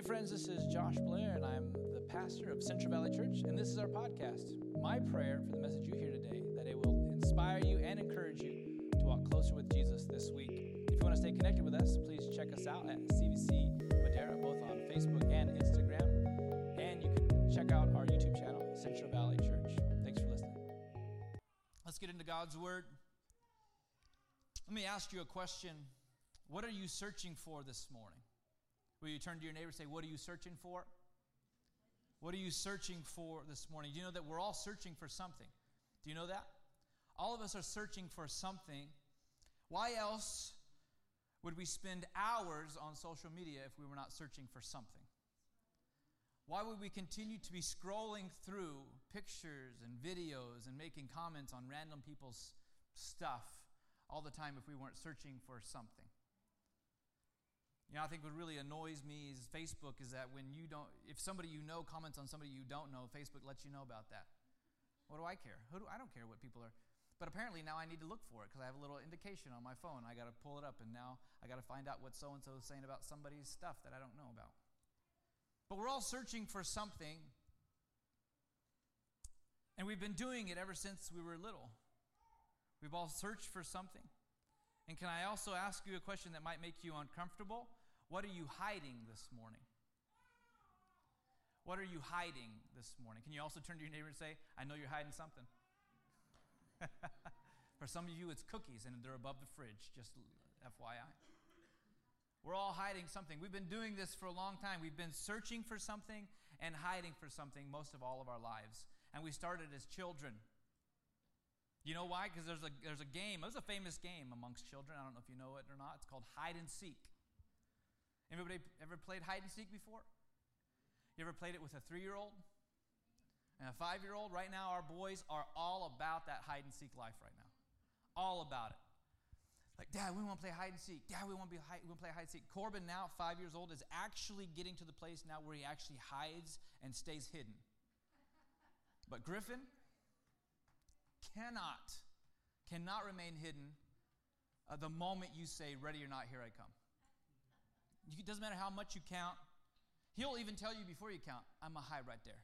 Hey, friends, this is Josh Blair, and I'm the pastor of Central Valley Church, and this is our podcast. My prayer for the message you hear today that it will inspire you and encourage you to walk closer with Jesus this week. If you want to stay connected with us, please check us out at CVC Madera, both on Facebook and Instagram, and you can check out our YouTube channel, Central Valley Church. Thanks for listening. Let's get into God's Word. Let me ask you a question. What are you searching for this morning? Will you turn to your neighbor and say, What are you searching for? What are you searching for this morning? Do you know that we're all searching for something? Do you know that? All of us are searching for something. Why else would we spend hours on social media if we were not searching for something? Why would we continue to be scrolling through pictures and videos and making comments on random people's stuff all the time if we weren't searching for something? You know, I think what really annoys me is Facebook is that when you don't, if somebody you know comments on somebody you don't know, Facebook lets you know about that. What do I care? Who do, I don't care what people are. But apparently now I need to look for it because I have a little indication on my phone. I got to pull it up, and now I got to find out what so and so is saying about somebody's stuff that I don't know about. But we're all searching for something, and we've been doing it ever since we were little. We've all searched for something. And can I also ask you a question that might make you uncomfortable? What are you hiding this morning? What are you hiding this morning? Can you also turn to your neighbor and say, I know you're hiding something? For some of you, it's cookies and they're above the fridge, just FYI. We're all hiding something. We've been doing this for a long time. We've been searching for something and hiding for something most of all of our lives. And we started as children. You know why? Because there's a, there's a game, there's a famous game amongst children. I don't know if you know it or not. It's called hide and seek. Anybody ever played hide and seek before? You ever played it with a three year old and a five year old? Right now, our boys are all about that hide and seek life right now. All about it. Like, Dad, we want to play hide and seek. Dad, we want to be we want to play hide and seek. Corbin, now five years old, is actually getting to the place now where he actually hides and stays hidden. But Griffin cannot, cannot remain hidden uh, the moment you say, "Ready or not, here I come." It doesn't matter how much you count. He'll even tell you before you count, I'm a high right there.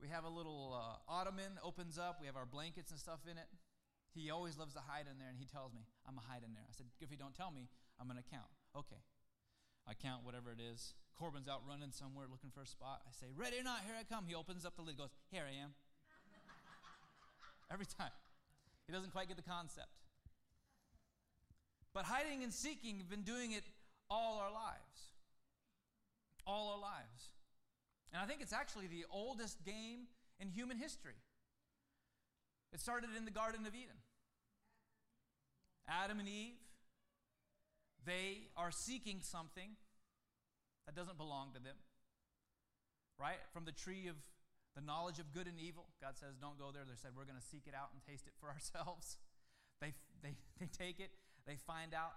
We have a little uh, ottoman, opens up. We have our blankets and stuff in it. He always loves to hide in there, and he tells me, I'm a hide in there. I said, if you don't tell me, I'm going to count. Okay. I count whatever it is. Corbin's out running somewhere looking for a spot. I say, ready or not, here I come. He opens up the lid, goes, here I am. Every time. He doesn't quite get the concept. But hiding and seeking have been doing it all our lives. All our lives. And I think it's actually the oldest game in human history. It started in the Garden of Eden. Adam and Eve, they are seeking something that doesn't belong to them. Right? From the tree of the knowledge of good and evil, God says, don't go there. They said, we're going to seek it out and taste it for ourselves. They, they, they take it, they find out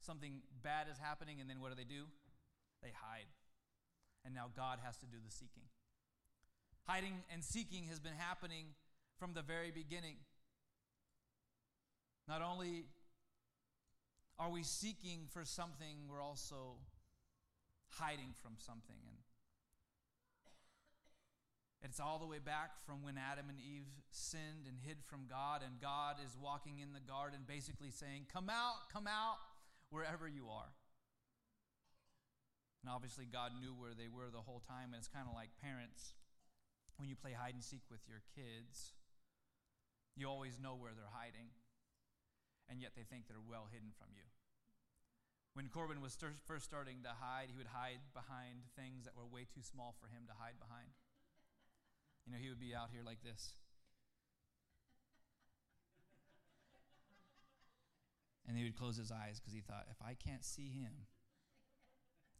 something bad is happening, and then what do they do? They hide. And now God has to do the seeking. Hiding and seeking has been happening from the very beginning. Not only are we seeking for something, we're also hiding from something. And it's all the way back from when Adam and Eve sinned and hid from God, and God is walking in the garden basically saying, Come out, come out, wherever you are. And obviously, God knew where they were the whole time, and it's kind of like parents when you play hide and seek with your kids, you always know where they're hiding, and yet they think they're well hidden from you. When Corbin was first starting to hide, he would hide behind things that were way too small for him to hide behind. You know, he would be out here like this. And he would close his eyes because he thought, if I can't see him,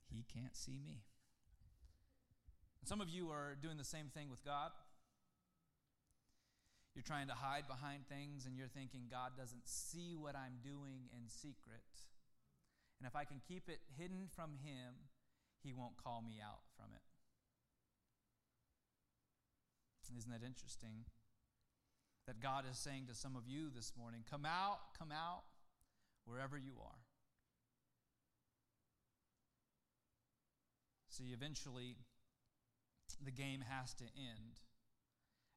he can't see me. Some of you are doing the same thing with God. You're trying to hide behind things and you're thinking, God doesn't see what I'm doing in secret. And if I can keep it hidden from Him, He won't call me out from it. Isn't that interesting? That God is saying to some of you this morning, come out, come out, wherever you are. See, eventually, the game has to end,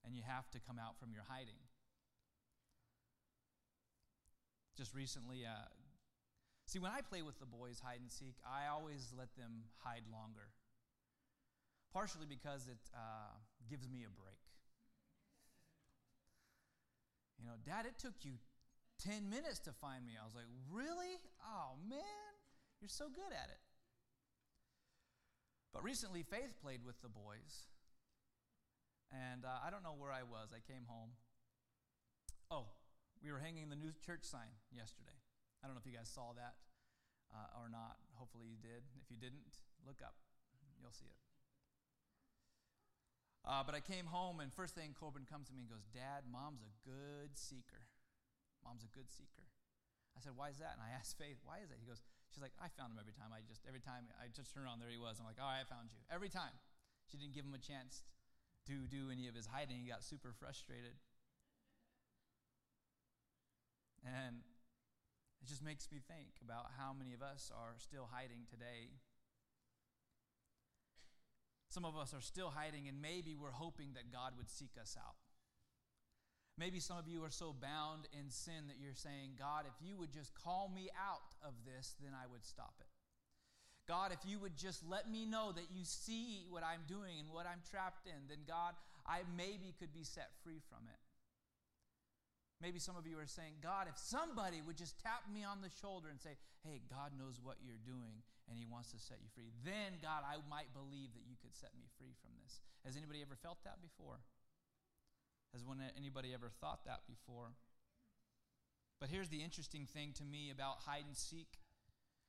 and you have to come out from your hiding. Just recently, uh, see, when I play with the boys hide and seek, I always let them hide longer. Partially because it uh, gives me a break. You know, Dad, it took you 10 minutes to find me. I was like, Really? Oh, man, you're so good at it. But recently, Faith played with the boys. And uh, I don't know where I was. I came home. Oh, we were hanging the new church sign yesterday. I don't know if you guys saw that uh, or not. Hopefully, you did. If you didn't, look up. You'll see it. Uh, but I came home, and first thing Corbin comes to me and goes, Dad, mom's a good seeker. Mom's a good seeker. I said, Why is that? And I asked Faith, Why is that? He goes, She's like, I found him every time. I just, every time I just turned around, there he was. I'm like, All right, I found you. Every time. She didn't give him a chance to do any of his hiding. He got super frustrated. And it just makes me think about how many of us are still hiding today. Some of us are still hiding, and maybe we're hoping that God would seek us out. Maybe some of you are so bound in sin that you're saying, God, if you would just call me out of this, then I would stop it. God, if you would just let me know that you see what I'm doing and what I'm trapped in, then God, I maybe could be set free from it. Maybe some of you are saying, God, if somebody would just tap me on the shoulder and say, hey, God knows what you're doing and he wants to set you free, then, God, I might believe that you could set me free from this. Has anybody ever felt that before? Has anybody ever thought that before? But here's the interesting thing to me about hide and seek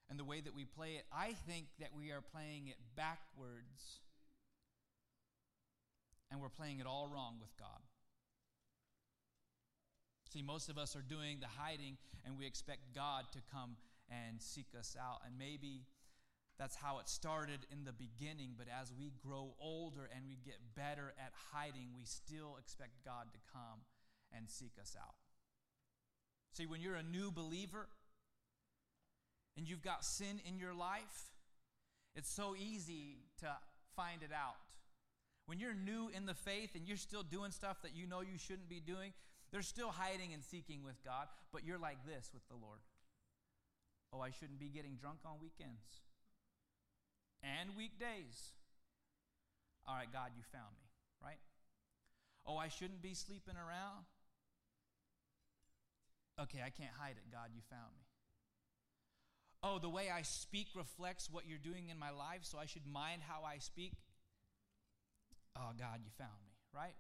and the way that we play it. I think that we are playing it backwards and we're playing it all wrong with God. See, most of us are doing the hiding and we expect God to come and seek us out. And maybe that's how it started in the beginning, but as we grow older and we get better at hiding, we still expect God to come and seek us out. See, when you're a new believer and you've got sin in your life, it's so easy to find it out. When you're new in the faith and you're still doing stuff that you know you shouldn't be doing, they're still hiding and seeking with God, but you're like this with the Lord. Oh, I shouldn't be getting drunk on weekends and weekdays. All right, God, you found me, right? Oh, I shouldn't be sleeping around. Okay, I can't hide it. God, you found me. Oh, the way I speak reflects what you're doing in my life, so I should mind how I speak. Oh, God, you found me, right?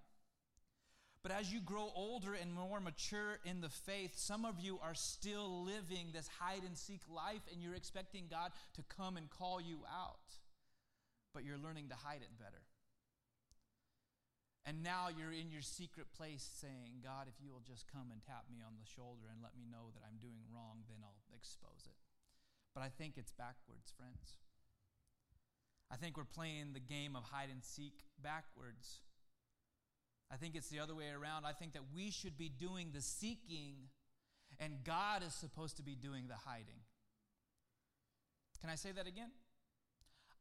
But as you grow older and more mature in the faith, some of you are still living this hide and seek life, and you're expecting God to come and call you out. But you're learning to hide it better. And now you're in your secret place saying, God, if you will just come and tap me on the shoulder and let me know that I'm doing wrong, then I'll expose it. But I think it's backwards, friends. I think we're playing the game of hide and seek backwards. I think it's the other way around. I think that we should be doing the seeking and God is supposed to be doing the hiding. Can I say that again?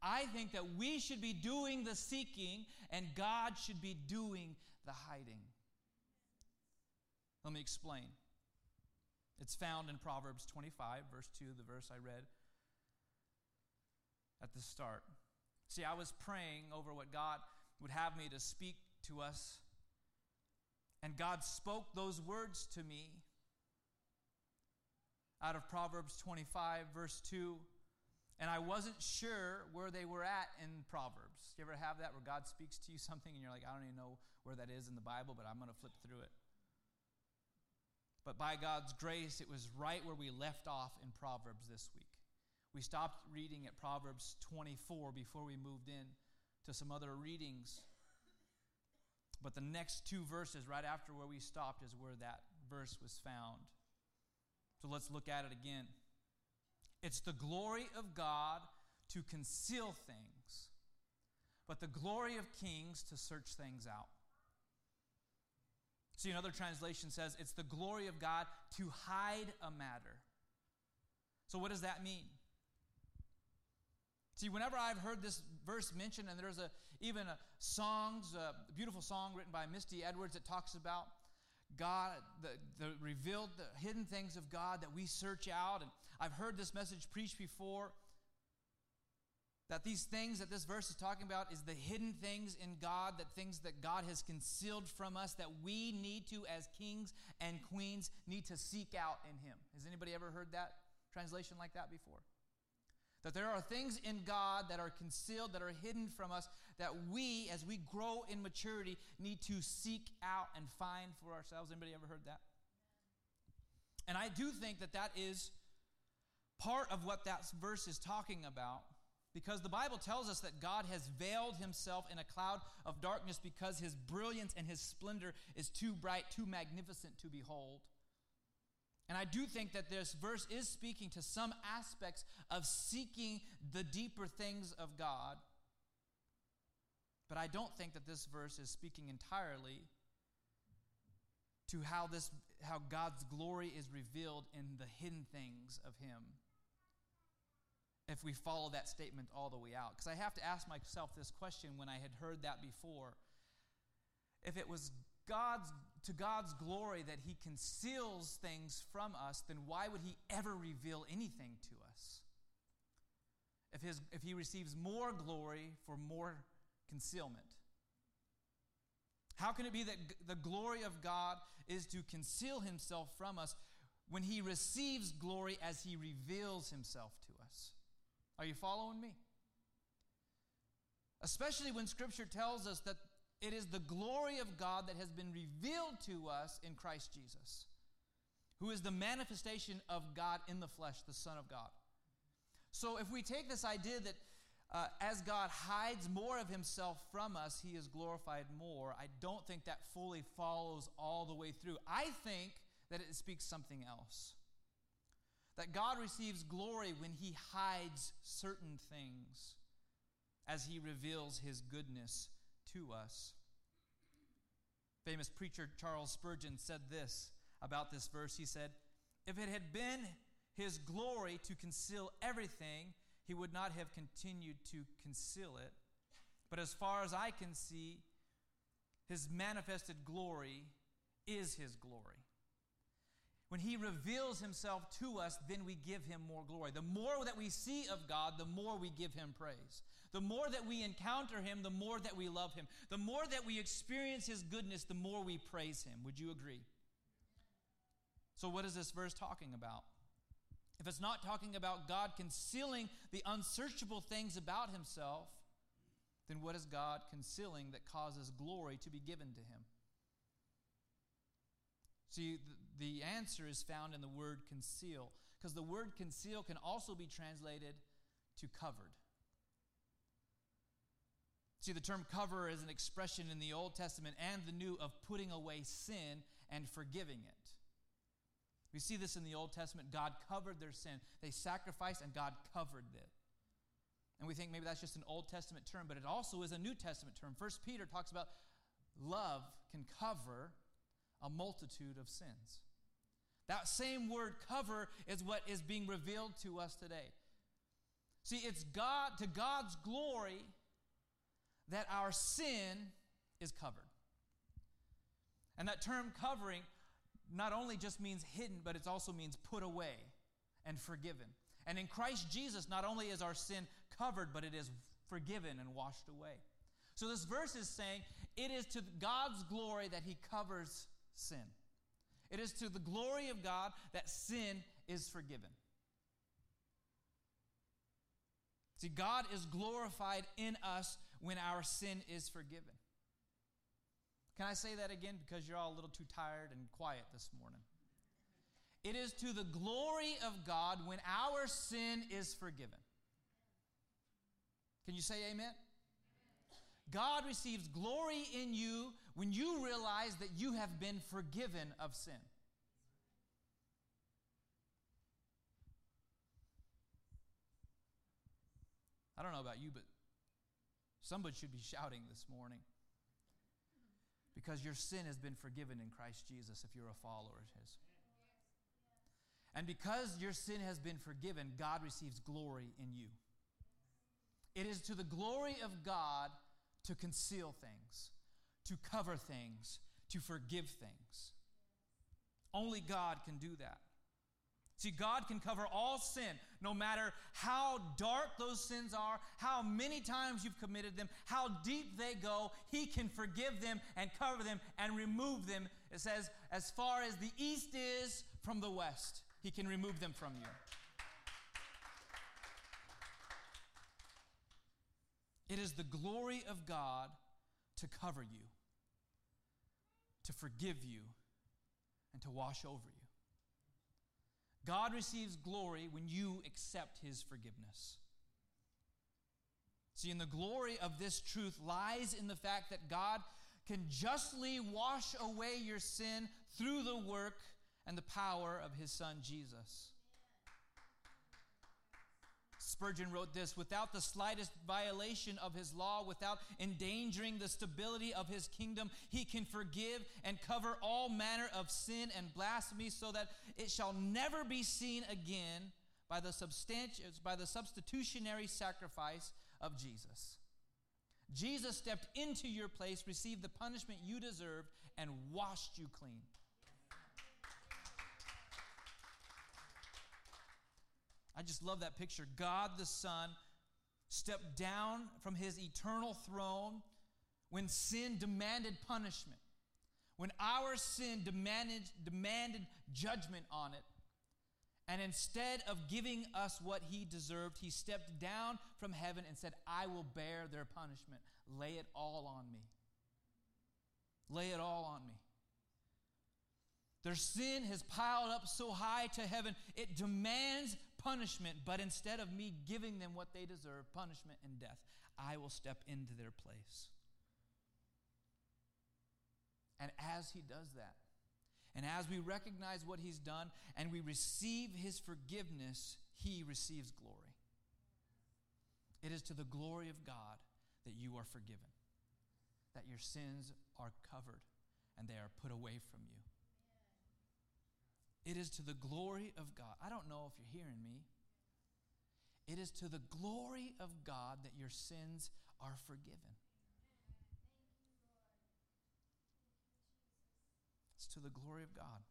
I think that we should be doing the seeking and God should be doing the hiding. Let me explain. It's found in Proverbs 25, verse 2, the verse I read at the start. See, I was praying over what God would have me to speak to us and God spoke those words to me out of Proverbs 25, verse 2. And I wasn't sure where they were at in Proverbs. You ever have that where God speaks to you something and you're like, I don't even know where that is in the Bible, but I'm going to flip through it. But by God's grace, it was right where we left off in Proverbs this week. We stopped reading at Proverbs 24 before we moved in to some other readings but the next two verses, right after where we stopped, is where that verse was found. So let's look at it again. It's the glory of God to conceal things, but the glory of kings to search things out. See, another translation says it's the glory of God to hide a matter. So, what does that mean? See, whenever I've heard this verse mentioned, and there's a even a songs, a beautiful song written by Misty Edwards that talks about God, the, the revealed, the hidden things of God that we search out. And I've heard this message preached before. That these things that this verse is talking about is the hidden things in God, that things that God has concealed from us that we need to, as kings and queens, need to seek out in Him. Has anybody ever heard that translation like that before? That there are things in God that are concealed, that are hidden from us, that we, as we grow in maturity, need to seek out and find for ourselves. Anybody ever heard that? And I do think that that is part of what that verse is talking about because the Bible tells us that God has veiled himself in a cloud of darkness because his brilliance and his splendor is too bright, too magnificent to behold. And I do think that this verse is speaking to some aspects of seeking the deeper things of God. But I don't think that this verse is speaking entirely to how this how God's glory is revealed in the hidden things of him if we follow that statement all the way out. Because I have to ask myself this question when I had heard that before. If it was God's to God's glory that he conceals things from us, then why would he ever reveal anything to us? If, his, if he receives more glory for more concealment. How can it be that the glory of God is to conceal himself from us when he receives glory as he reveals himself to us? Are you following me? Especially when Scripture tells us that it is the glory of God that has been revealed to us in Christ Jesus, who is the manifestation of God in the flesh, the Son of God. So if we take this idea that uh, as God hides more of himself from us, he is glorified more, I don't think that fully follows all the way through. I think that it speaks something else. That God receives glory when he hides certain things as he reveals his goodness to us. Famous preacher Charles Spurgeon said this about this verse. He said, If it had been his glory to conceal everything, he would not have continued to conceal it. But as far as I can see, his manifested glory is his glory. When he reveals himself to us, then we give him more glory. The more that we see of God, the more we give him praise. The more that we encounter him, the more that we love him. The more that we experience his goodness, the more we praise him. Would you agree? So, what is this verse talking about? If it's not talking about God concealing the unsearchable things about himself, then what is God concealing that causes glory to be given to him? See, the answer is found in the word conceal, because the word conceal can also be translated to covered. See, the term cover is an expression in the Old Testament and the New of putting away sin and forgiving it. We see this in the Old Testament. God covered their sin. They sacrificed and God covered it. And we think maybe that's just an Old Testament term, but it also is a New Testament term. First Peter talks about love can cover a multitude of sins. That same word cover is what is being revealed to us today. See, it's God to God's glory that our sin is covered. And that term covering not only just means hidden, but it also means put away and forgiven. And in Christ Jesus, not only is our sin covered, but it is forgiven and washed away. So this verse is saying it is to God's glory that he covers sin. It is to the glory of God that sin is forgiven. See, God is glorified in us when our sin is forgiven. Can I say that again because you're all a little too tired and quiet this morning? It is to the glory of God when our sin is forgiven. Can you say amen? God receives glory in you when you realize that you have been forgiven of sin. I don't know about you, but somebody should be shouting this morning because your sin has been forgiven in Christ Jesus if you're a follower of His. And because your sin has been forgiven, God receives glory in you. It is to the glory of God to conceal things, to cover things, to forgive things. Only God can do that. See, God can cover all sin, no matter how dark those sins are, how many times you've committed them, how deep they go. He can forgive them and cover them and remove them. It says, as far as the east is from the west, He can remove them from you. It is the glory of God to cover you, to forgive you, and to wash over you. God receives glory when you accept his forgiveness. See, and the glory of this truth lies in the fact that God can justly wash away your sin through the work and the power of his son Jesus. Spurgeon wrote this without the slightest violation of his law, without endangering the stability of his kingdom, he can forgive and cover all manner of sin and blasphemy so that it shall never be seen again by the, by the substitutionary sacrifice of Jesus. Jesus stepped into your place, received the punishment you deserved, and washed you clean. I just love that picture. God the Son stepped down from his eternal throne when sin demanded punishment, when our sin demanded, demanded judgment on it. And instead of giving us what he deserved, he stepped down from heaven and said, I will bear their punishment. Lay it all on me. Lay it all on me. Their sin has piled up so high to heaven, it demands punishment, but instead of me giving them what they deserve, punishment and death, I will step into their place. And as he does that, and as we recognize what he's done and we receive his forgiveness, he receives glory. It is to the glory of God that you are forgiven, that your sins are covered and they are put away from you. It is to the glory of God. I don't know if you're hearing me. It is to the glory of God that your sins are forgiven. It's to the glory of God.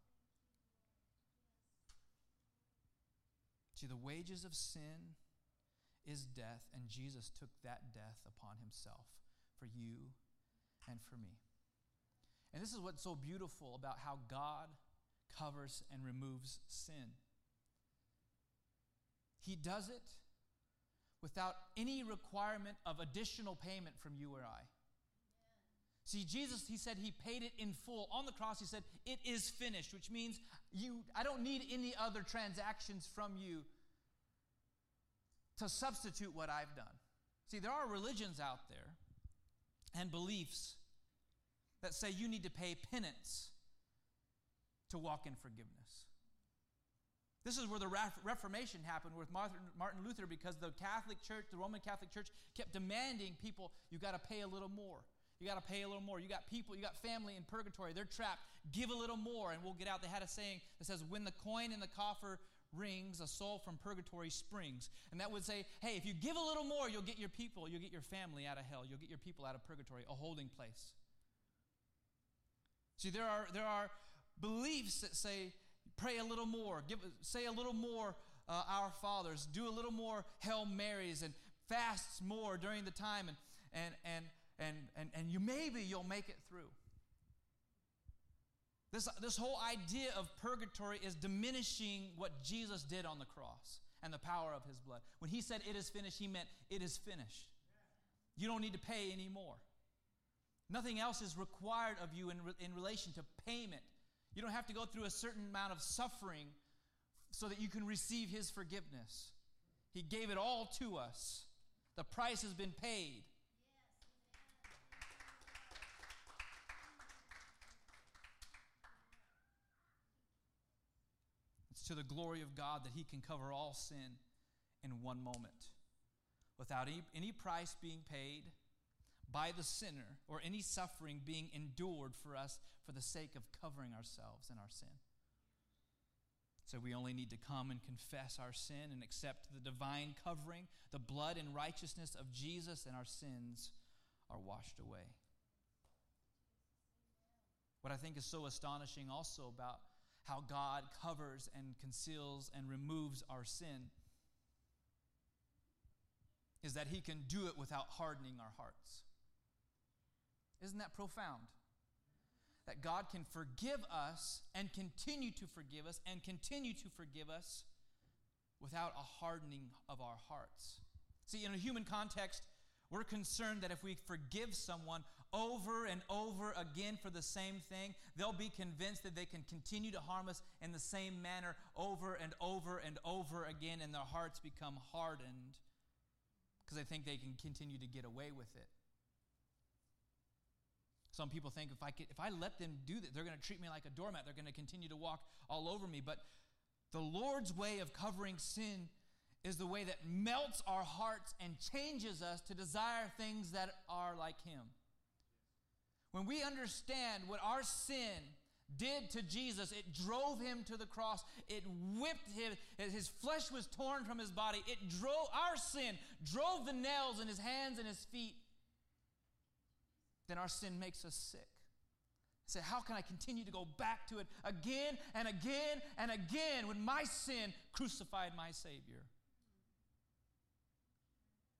See, the wages of sin is death, and Jesus took that death upon himself for you and for me. And this is what's so beautiful about how God covers and removes sin. He does it without any requirement of additional payment from you or I. See, Jesus, he said he paid it in full. On the cross, he said, It is finished, which means you, I don't need any other transactions from you to substitute what I've done. See, there are religions out there and beliefs that say you need to pay penance to walk in forgiveness. This is where the Reformation happened with Martin Luther because the Catholic Church, the Roman Catholic Church, kept demanding people, you got to pay a little more. You got to pay a little more. You got people, you got family in purgatory. They're trapped. Give a little more and we'll get out. They had a saying that says, when the coin in the coffer rings, a soul from purgatory springs. And that would say, hey, if you give a little more, you'll get your people, you'll get your family out of hell, you'll get your people out of purgatory, a holding place. See, there are, there are beliefs that say, pray a little more, give, say a little more uh, Our Fathers, do a little more Hail Marys, and fasts more during the time, and, and, and, and, and, and you maybe you'll make it through. This, this whole idea of purgatory is diminishing what Jesus did on the cross and the power of his blood. When he said it is finished, he meant it is finished. You don't need to pay anymore. Nothing else is required of you in, in relation to payment you don't have to go through a certain amount of suffering so that you can receive His forgiveness. He gave it all to us, the price has been paid. It's to the glory of God that He can cover all sin in one moment without any, any price being paid by the sinner or any suffering being endured for us for the sake of covering ourselves in our sin. So we only need to come and confess our sin and accept the divine covering, the blood and righteousness of Jesus, and our sins are washed away. What I think is so astonishing also about how God covers and conceals and removes our sin is that He can do it without hardening our hearts. Isn't that profound? That God can forgive us and continue to forgive us and continue to forgive us without a hardening of our hearts. See, in a human context, we're concerned that if we forgive someone over and over again for the same thing, they'll be convinced that they can continue to harm us in the same manner over and over and over again, and their hearts become hardened because they think they can continue to get away with it. Some people think if I, could, if I let them do that, they're going to treat me like a doormat. They're going to continue to walk all over me. But the Lord's way of covering sin is the way that melts our hearts and changes us to desire things that are like Him. When we understand what our sin did to Jesus, it drove him to the cross. It whipped him. His flesh was torn from his body. It drove our sin, drove the nails in his hands and his feet. Then our sin makes us sick. Say, how can I continue to go back to it again and again and again when my sin crucified my Savior?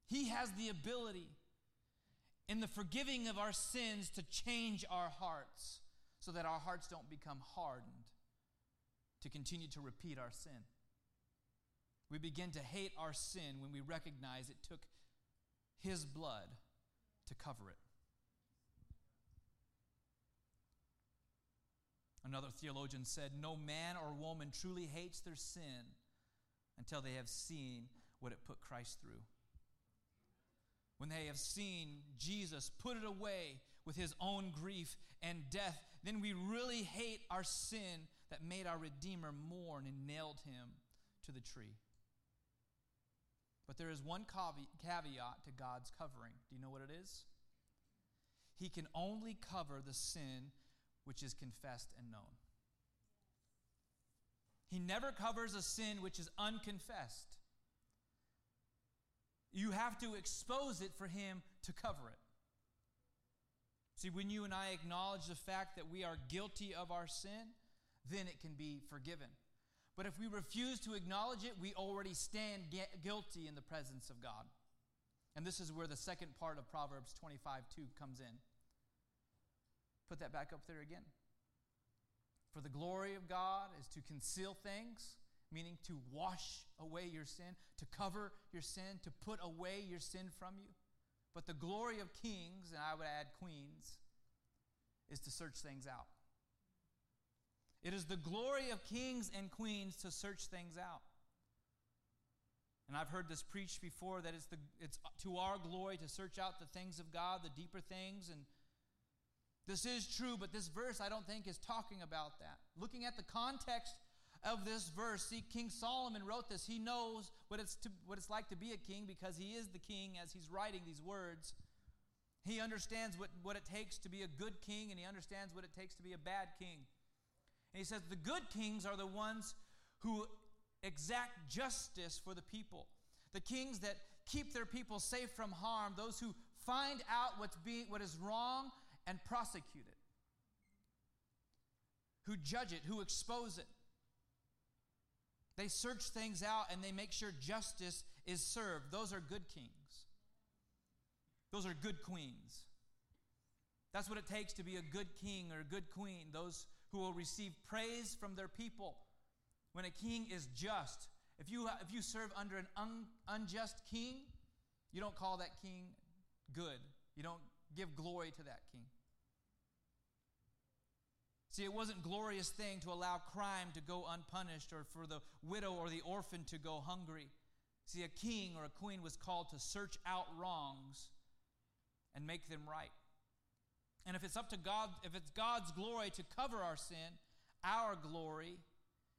He has the ability in the forgiving of our sins to change our hearts so that our hearts don't become hardened to continue to repeat our sin. We begin to hate our sin when we recognize it took His blood to cover it. Another theologian said, No man or woman truly hates their sin until they have seen what it put Christ through when they have seen Jesus put it away with his own grief and death, then we really hate our sin that made our Redeemer mourn and nailed him to the tree. But there is one caveat to God's covering. Do you know what it is? He can only cover the sin which is confessed and known. He never covers a sin which is unconfessed. You have to expose it for Him to cover it. See, when you and I acknowledge the fact that we are guilty of our sin, then it can be forgiven. But if we refuse to acknowledge it, we already stand guilty in the presence of God. And this is where the second part of Proverbs 25 2 comes in. Put that back up there again. For the glory of God is to conceal things meaning to wash away your sin, to cover your sin, to put away your sin from you. But the glory of kings, and I would add queens, is to search things out. It is the glory of kings and queens to search things out. And I've heard this preached before that it's, the, it's to our glory to search out the things of God, the deeper things. And this is true, but this verse I don't think is talking about that. Looking at the context of this verse. See, King Solomon wrote this. He knows what it's, to, what it's like to be a king because he is the king as he's writing these words. He understands what, what it takes to be a good king, and he understands what it takes to be a bad king. And he says, The good kings are the ones who exact justice for the people, the kings that keep their people safe from harm, those who find out what's being, what is wrong and prosecute it, who judge it, who expose it. They search things out and they make sure justice is served. Those are good kings. Those are good queens. That's what it takes to be a good king or a good queen. Those who will receive praise from their people. When a king is just, if you, if you serve under an un, unjust king, you don't call that king good. You don't give glory to that king. See, it wasn't glorious thing to allow crime to go unpunished or for the widow or the orphan to go hungry. See, a king or a queen was called to search out wrongs and make them right. And if it's up to God, if it's God's glory to cover our sin, our glory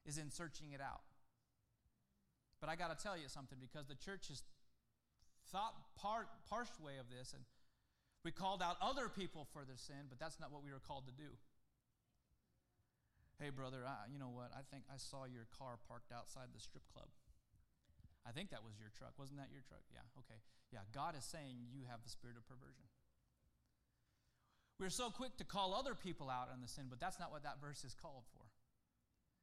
is in searching it out. But I got to tell you something because the church has thought part, partial way of this, and we called out other people for their sin, but that's not what we were called to do. Hey, brother, I, you know what? I think I saw your car parked outside the strip club. I think that was your truck. Wasn't that your truck? Yeah, okay. Yeah, God is saying you have the spirit of perversion. We're so quick to call other people out on the sin, but that's not what that verse is called for.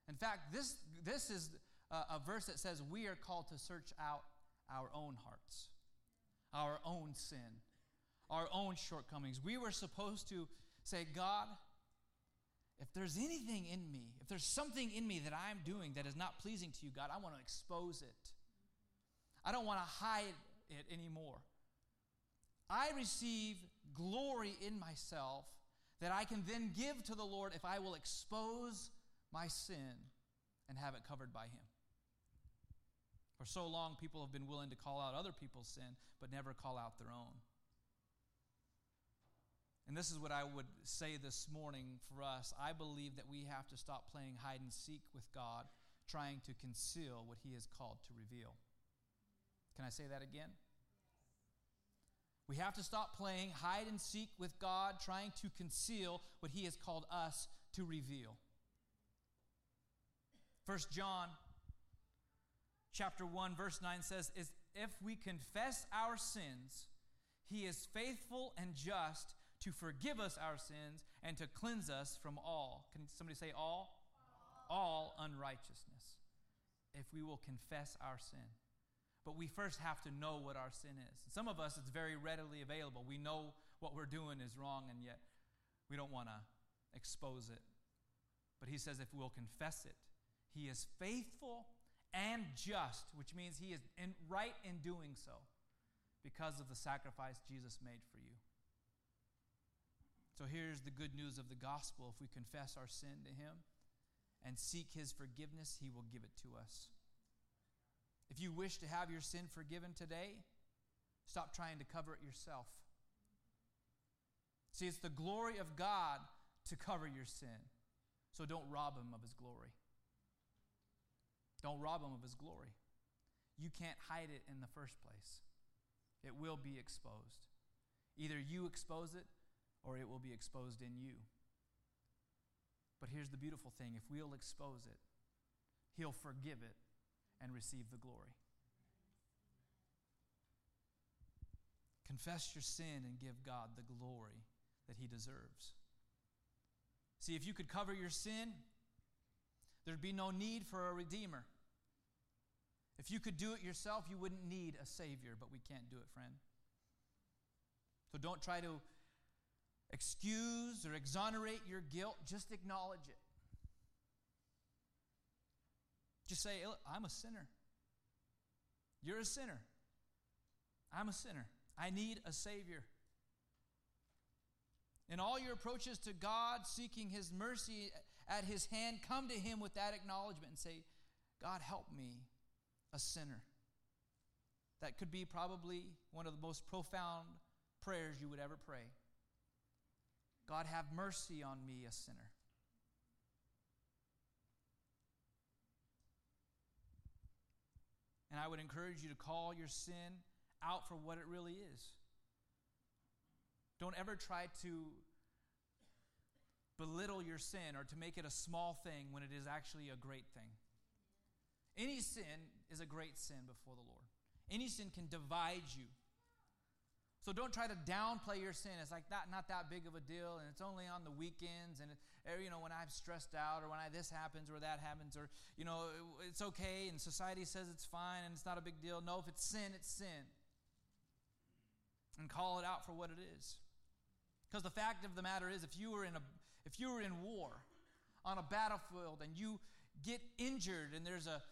In fact, this, this is a, a verse that says we are called to search out our own hearts, our own sin, our own shortcomings. We were supposed to say, God, if there's anything in me, if there's something in me that I'm doing that is not pleasing to you, God, I want to expose it. I don't want to hide it anymore. I receive glory in myself that I can then give to the Lord if I will expose my sin and have it covered by Him. For so long, people have been willing to call out other people's sin, but never call out their own. And this is what I would say this morning for us. I believe that we have to stop playing hide and seek with God, trying to conceal what He has called to reveal. Can I say that again? We have to stop playing hide and seek with God, trying to conceal what He has called us to reveal. First John chapter 1 verse 9 says is if we confess our sins he is faithful and just to forgive us our sins and to cleanse us from all can somebody say all all, all unrighteousness if we will confess our sin but we first have to know what our sin is. Some of us, it's very readily available. We know what we're doing is wrong, and yet we don't want to expose it. But he says if we'll confess it, he is faithful and just, which means he is in, right in doing so because of the sacrifice Jesus made for you. So here's the good news of the gospel. If we confess our sin to him and seek his forgiveness, he will give it to us. If you wish to have your sin forgiven today, stop trying to cover it yourself. See, it's the glory of God to cover your sin. So don't rob him of his glory. Don't rob him of his glory. You can't hide it in the first place. It will be exposed. Either you expose it or it will be exposed in you. But here's the beautiful thing if we'll expose it, he'll forgive it and receive the glory. Confess your sin and give God the glory that He deserves. See, if you could cover your sin, there'd be no need for a redeemer. If you could do it yourself, you wouldn't need a Savior, but we can't do it, friend. So don't try to excuse or exonerate your guilt, just acknowledge it. Just say, I'm a sinner. You're a sinner. I'm a sinner. I need a Savior. In all your approaches to God, seeking His mercy at His hand, come to Him with that acknowledgement and say, God, help me, a sinner. That could be probably one of the most profound prayers you would ever pray. God, have mercy on me, a sinner. And I would encourage you to call your sin out for what it really is. Don't ever try to belittle your sin or to make it a small thing when it is actually a great thing. Any sin is a great sin before the Lord. Any sin can divide you so don't try to downplay your sin. It's like not, not that big of a deal, and it's only on the weekends, and it, you know when I'm stressed out, or when I this happens, or that happens, or you know it's okay, and society says it's fine, and it's not a big deal. No, if it's sin, it's sin, and call it out for what it is. Because the fact of the matter is, if you were in a if you were in war, on a battlefield, and you get injured, and there's a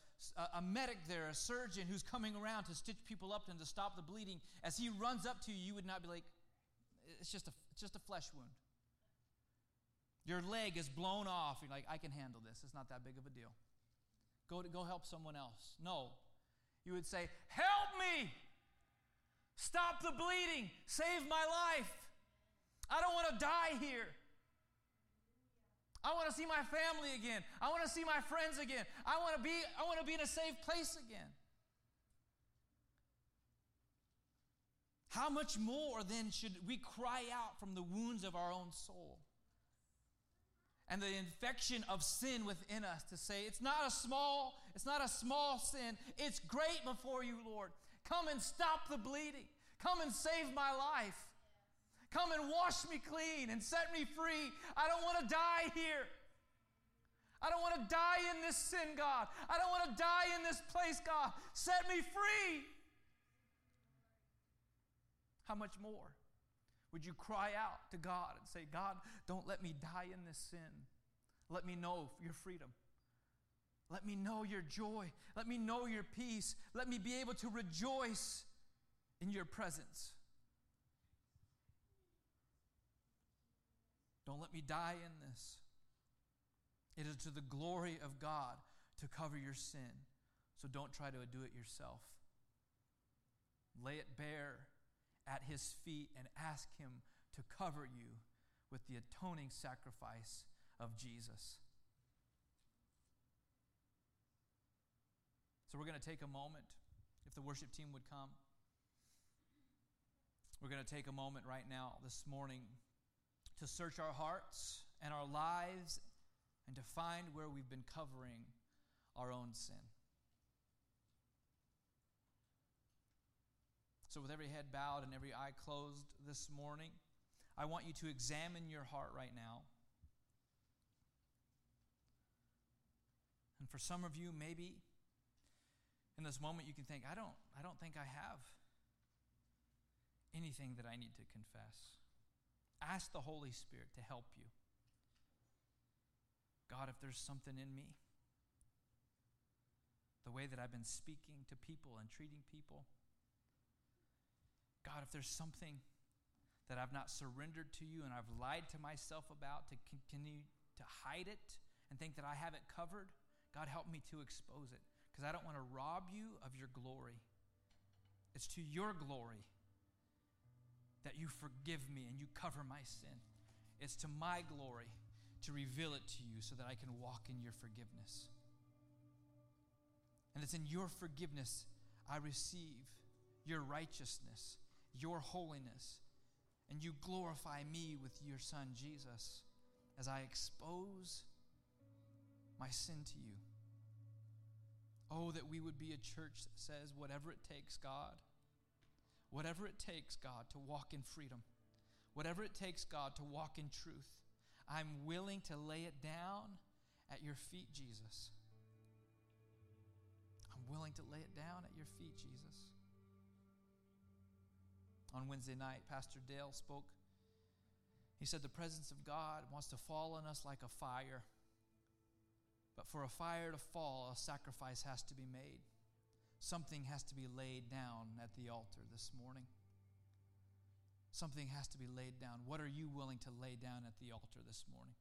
a, medic there, a surgeon who's coming around to stitch people up and to stop the bleeding, as he runs up to you, you would not be like, it's just a, it's just a flesh wound. Your leg is blown off. You're like, I can handle this. It's not that big of a deal. Go, to, go help someone else. No. You would say, Help me! Stop the bleeding! Save my life! I don't want to die here. I want to see my family again. I want to see my friends again. I want to be I want to be in a safe place again. How much more then should we cry out from the wounds of our own soul? and the infection of sin within us to say, it's not a small, it's not a small sin. It's great before you, Lord. Come and stop the bleeding. Come and save my life. Come and wash me clean and set me free. I don't want to die here. I don't want to die in this sin, God. I don't want to die in this place, God. Set me free. How much more would you cry out to God and say, God, don't let me die in this sin. Let me know your freedom. Let me know your joy. Let me know your peace. Let me be able to rejoice in your presence. Don't let me die in this. It is to the glory of God to cover your sin. So don't try to do it yourself. Lay it bare at his feet and ask him to cover you with the atoning sacrifice of Jesus. So we're going to take a moment. If the worship team would come, we're going to take a moment right now, this morning, to search our hearts and our lives and to find where we've been covering our own sin. So, with every head bowed and every eye closed this morning, I want you to examine your heart right now. And for some of you, maybe in this moment you can think, I don't, I don't think I have anything that I need to confess. Ask the Holy Spirit to help you. God, if there's something in me, the way that I've been speaking to people and treating people, God, if there's something that I've not surrendered to you and I've lied to myself about to continue to hide it and think that I have it covered, God, help me to expose it because I don't want to rob you of your glory. It's to your glory that you forgive me and you cover my sin. It's to my glory to reveal it to you so that I can walk in your forgiveness. And it's in your forgiveness I receive your righteousness your holiness, and you glorify me with your Son, Jesus, as I expose my sin to you. Oh, that we would be a church that says, whatever it takes, God, whatever it takes, God, to walk in freedom, whatever it takes, God, to walk in truth, I'm willing to lay it down at your feet, Jesus. I'm willing to lay it down at your feet, Jesus on Wednesday night, Pastor Dale spoke. He said, The presence of God wants to fall on us like a fire. But for a fire to fall, a sacrifice has to be made. Something has to be laid down at the altar this morning. Something has to be laid down. What are you willing to lay down at the altar this morning?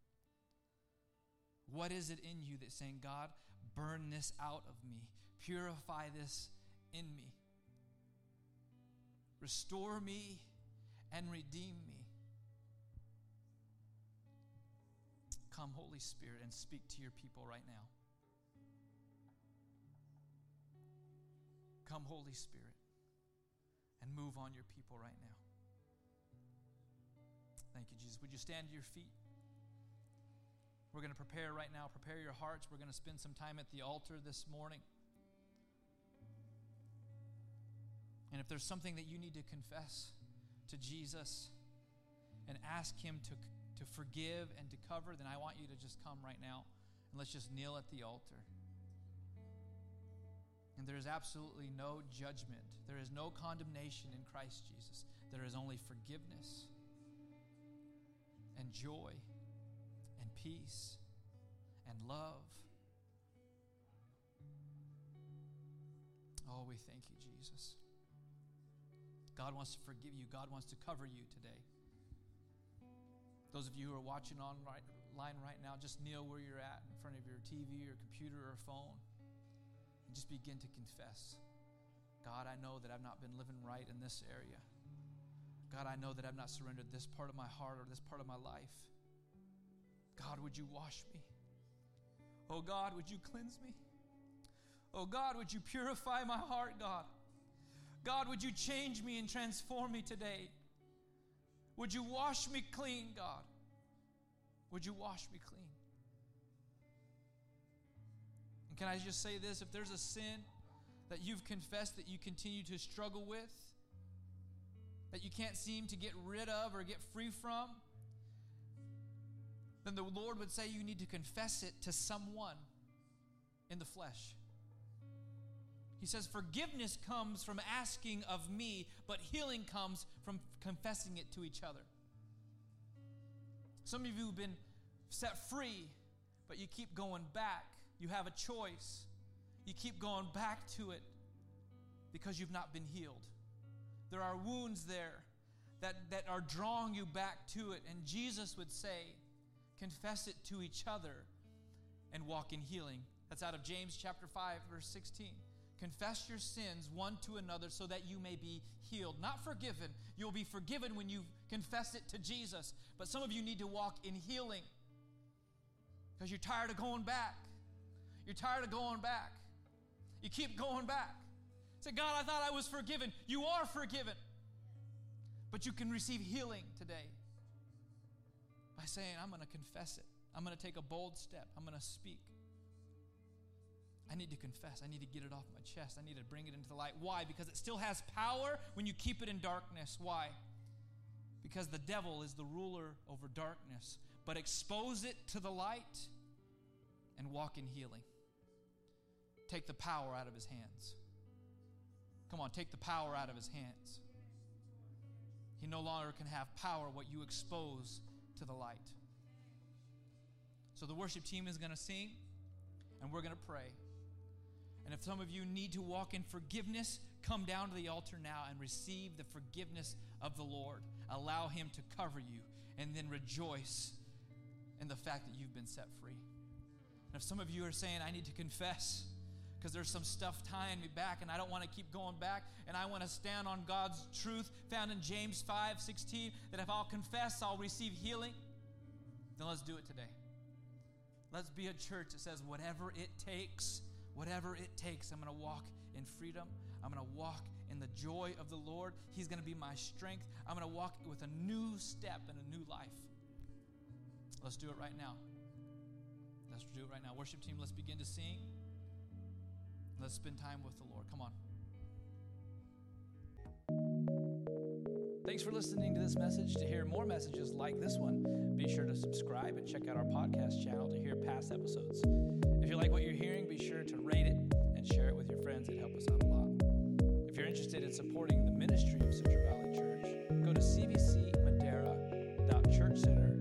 What is it in you that's saying, God, burn this out of me, purify this in me? Restore me and redeem me. Come, Holy Spirit, and speak to your people right now. Come, Holy Spirit, and move on your people right now. Thank you, Jesus. Would you stand to your feet? We're going to prepare right now. Prepare your hearts. We're going to spend some time at the altar this morning. And if there's something that you need to confess to Jesus and ask Him to, to forgive and to cover, then I want you to just come right now and let's just kneel at the altar. And there is absolutely no judgment, there is no condemnation in Christ Jesus. There is only forgiveness and joy and peace and love. Oh, we thank you, Jesus. God wants to forgive you. God wants to cover you today. Those of you who are watching online right now, just kneel where you're at in front of your TV or computer or phone and just begin to confess. God, I know that I've not been living right in this area. God, I know that I've not surrendered this part of my heart or this part of my life. God, would you wash me? Oh God, would you cleanse me? Oh God, would you purify my heart, God? God, would you change me and transform me today? Would you wash me clean, God? Would you wash me clean? And can I just say this? If there's a sin that you've confessed that you continue to struggle with, that you can't seem to get rid of or get free from, then the Lord would say you need to confess it to someone in the flesh. He says, Forgiveness comes from asking of me, but healing comes from confessing it to each other. Some of you have been set free, but you keep going back. You have a choice. You keep going back to it because you've not been healed. There are wounds there that, that are drawing you back to it. And Jesus would say, confess it to each other and walk in healing. That's out of James chapter 5, verse 16. Confess your sins one to another so that you may be healed. Not forgiven. You'll be forgiven when you confess it to Jesus. But some of you need to walk in healing because you're tired of going back. You're tired of going back. You keep going back. Say, God, I thought I was forgiven. You are forgiven. But you can receive healing today by saying, I'm going to confess it. I'm going to take a bold step. I'm going to speak. I need to confess. I need to get it off my chest. I need to bring it into the light. Why? Because it still has power when you keep it in darkness. Why? Because the devil is the ruler over darkness. But expose it to the light and walk in healing. Take the power out of his hands. Come on, take the power out of his hands. He no longer can have power what you expose to the light. So the worship team is going to sing and we're going to pray. And if some of you need to walk in forgiveness, come down to the altar now and receive the forgiveness of the Lord. Allow Him to cover you and then rejoice in the fact that you've been set free. And if some of you are saying, I need to confess because there's some stuff tying me back and I don't want to keep going back and I want to stand on God's truth found in James 5 16 that if I'll confess, I'll receive healing, then let's do it today. Let's be a church that says, whatever it takes, whatever it takes, I'm going to walk in freedom. I'm going to walk in the joy of the Lord. He's going to be my strength. I'm going to walk with a new step and a new life. Let's do it right now. Let's do it right now. Worship team, let's begin to sing. Let's spend time with the Lord. Come on. Thanks for listening to this message. To hear more messages like this one, be sure to subscribe and check out our podcast channel to hear past episodes. If you like what you're hearing, be sure to rate it and share it with your friends. It helps us out a lot. If you're interested in supporting the ministry of Central Valley Church, go to cvcmadera.churchcenter.com